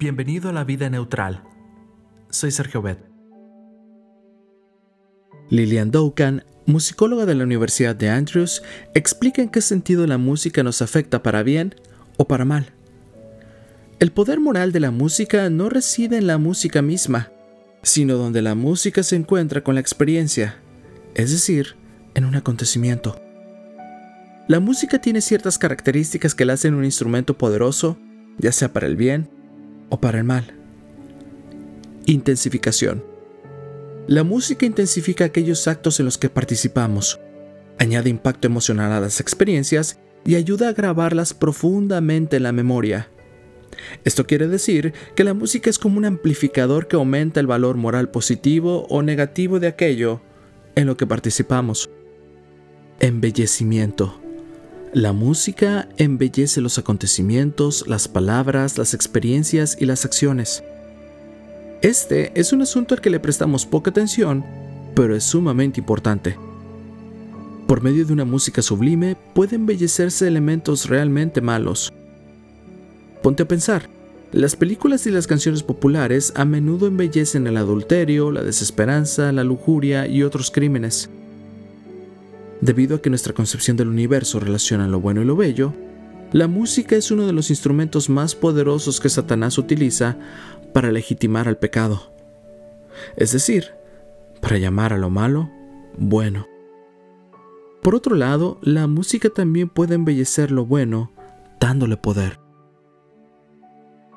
Bienvenido a la vida neutral. Soy Sergio Bet. Lillian Doukan, musicóloga de la Universidad de Andrews, explica en qué sentido la música nos afecta para bien o para mal. El poder moral de la música no reside en la música misma, sino donde la música se encuentra con la experiencia, es decir, en un acontecimiento. La música tiene ciertas características que la hacen un instrumento poderoso, ya sea para el bien o para el mal. Intensificación. La música intensifica aquellos actos en los que participamos, añade impacto emocional a las experiencias y ayuda a grabarlas profundamente en la memoria. Esto quiere decir que la música es como un amplificador que aumenta el valor moral positivo o negativo de aquello en lo que participamos. Embellecimiento. La música embellece los acontecimientos, las palabras, las experiencias y las acciones. Este es un asunto al que le prestamos poca atención, pero es sumamente importante. Por medio de una música sublime pueden embellecerse elementos realmente malos. Ponte a pensar, las películas y las canciones populares a menudo embellecen el adulterio, la desesperanza, la lujuria y otros crímenes. Debido a que nuestra concepción del universo relaciona lo bueno y lo bello, la música es uno de los instrumentos más poderosos que Satanás utiliza para legitimar al pecado. Es decir, para llamar a lo malo bueno. Por otro lado, la música también puede embellecer lo bueno, dándole poder.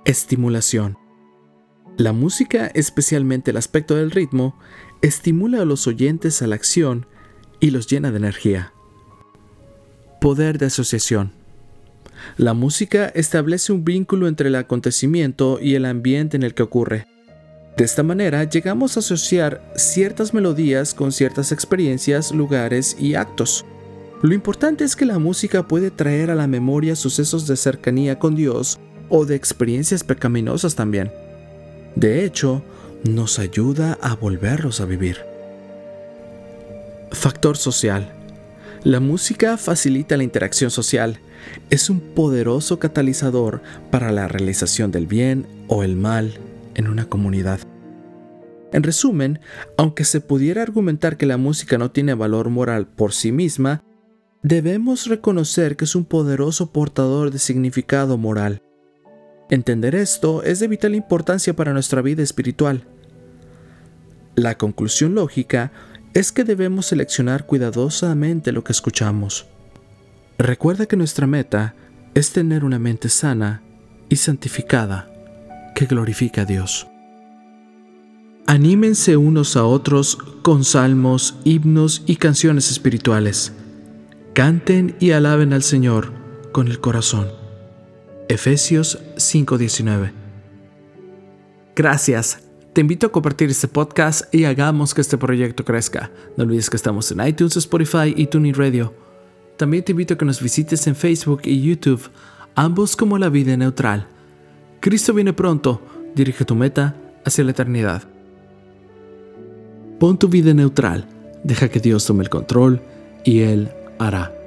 Estimulación. La música, especialmente el aspecto del ritmo, estimula a los oyentes a la acción y los llena de energía. Poder de asociación. La música establece un vínculo entre el acontecimiento y el ambiente en el que ocurre. De esta manera llegamos a asociar ciertas melodías con ciertas experiencias, lugares y actos. Lo importante es que la música puede traer a la memoria sucesos de cercanía con Dios o de experiencias pecaminosas también. De hecho, nos ayuda a volverlos a vivir. Factor social. La música facilita la interacción social. Es un poderoso catalizador para la realización del bien o el mal en una comunidad. En resumen, aunque se pudiera argumentar que la música no tiene valor moral por sí misma, debemos reconocer que es un poderoso portador de significado moral. Entender esto es de vital importancia para nuestra vida espiritual. La conclusión lógica es que debemos seleccionar cuidadosamente lo que escuchamos. Recuerda que nuestra meta es tener una mente sana y santificada que glorifica a Dios. Anímense unos a otros con salmos, himnos y canciones espirituales. Canten y alaben al Señor con el corazón. Efesios 5:19 Gracias te invito a compartir este podcast y hagamos que este proyecto crezca. No olvides que estamos en iTunes, Spotify y Tuning Radio. También te invito a que nos visites en Facebook y YouTube, ambos como la vida neutral. Cristo viene pronto, dirige tu meta hacia la eternidad. Pon tu vida neutral, deja que Dios tome el control y Él hará.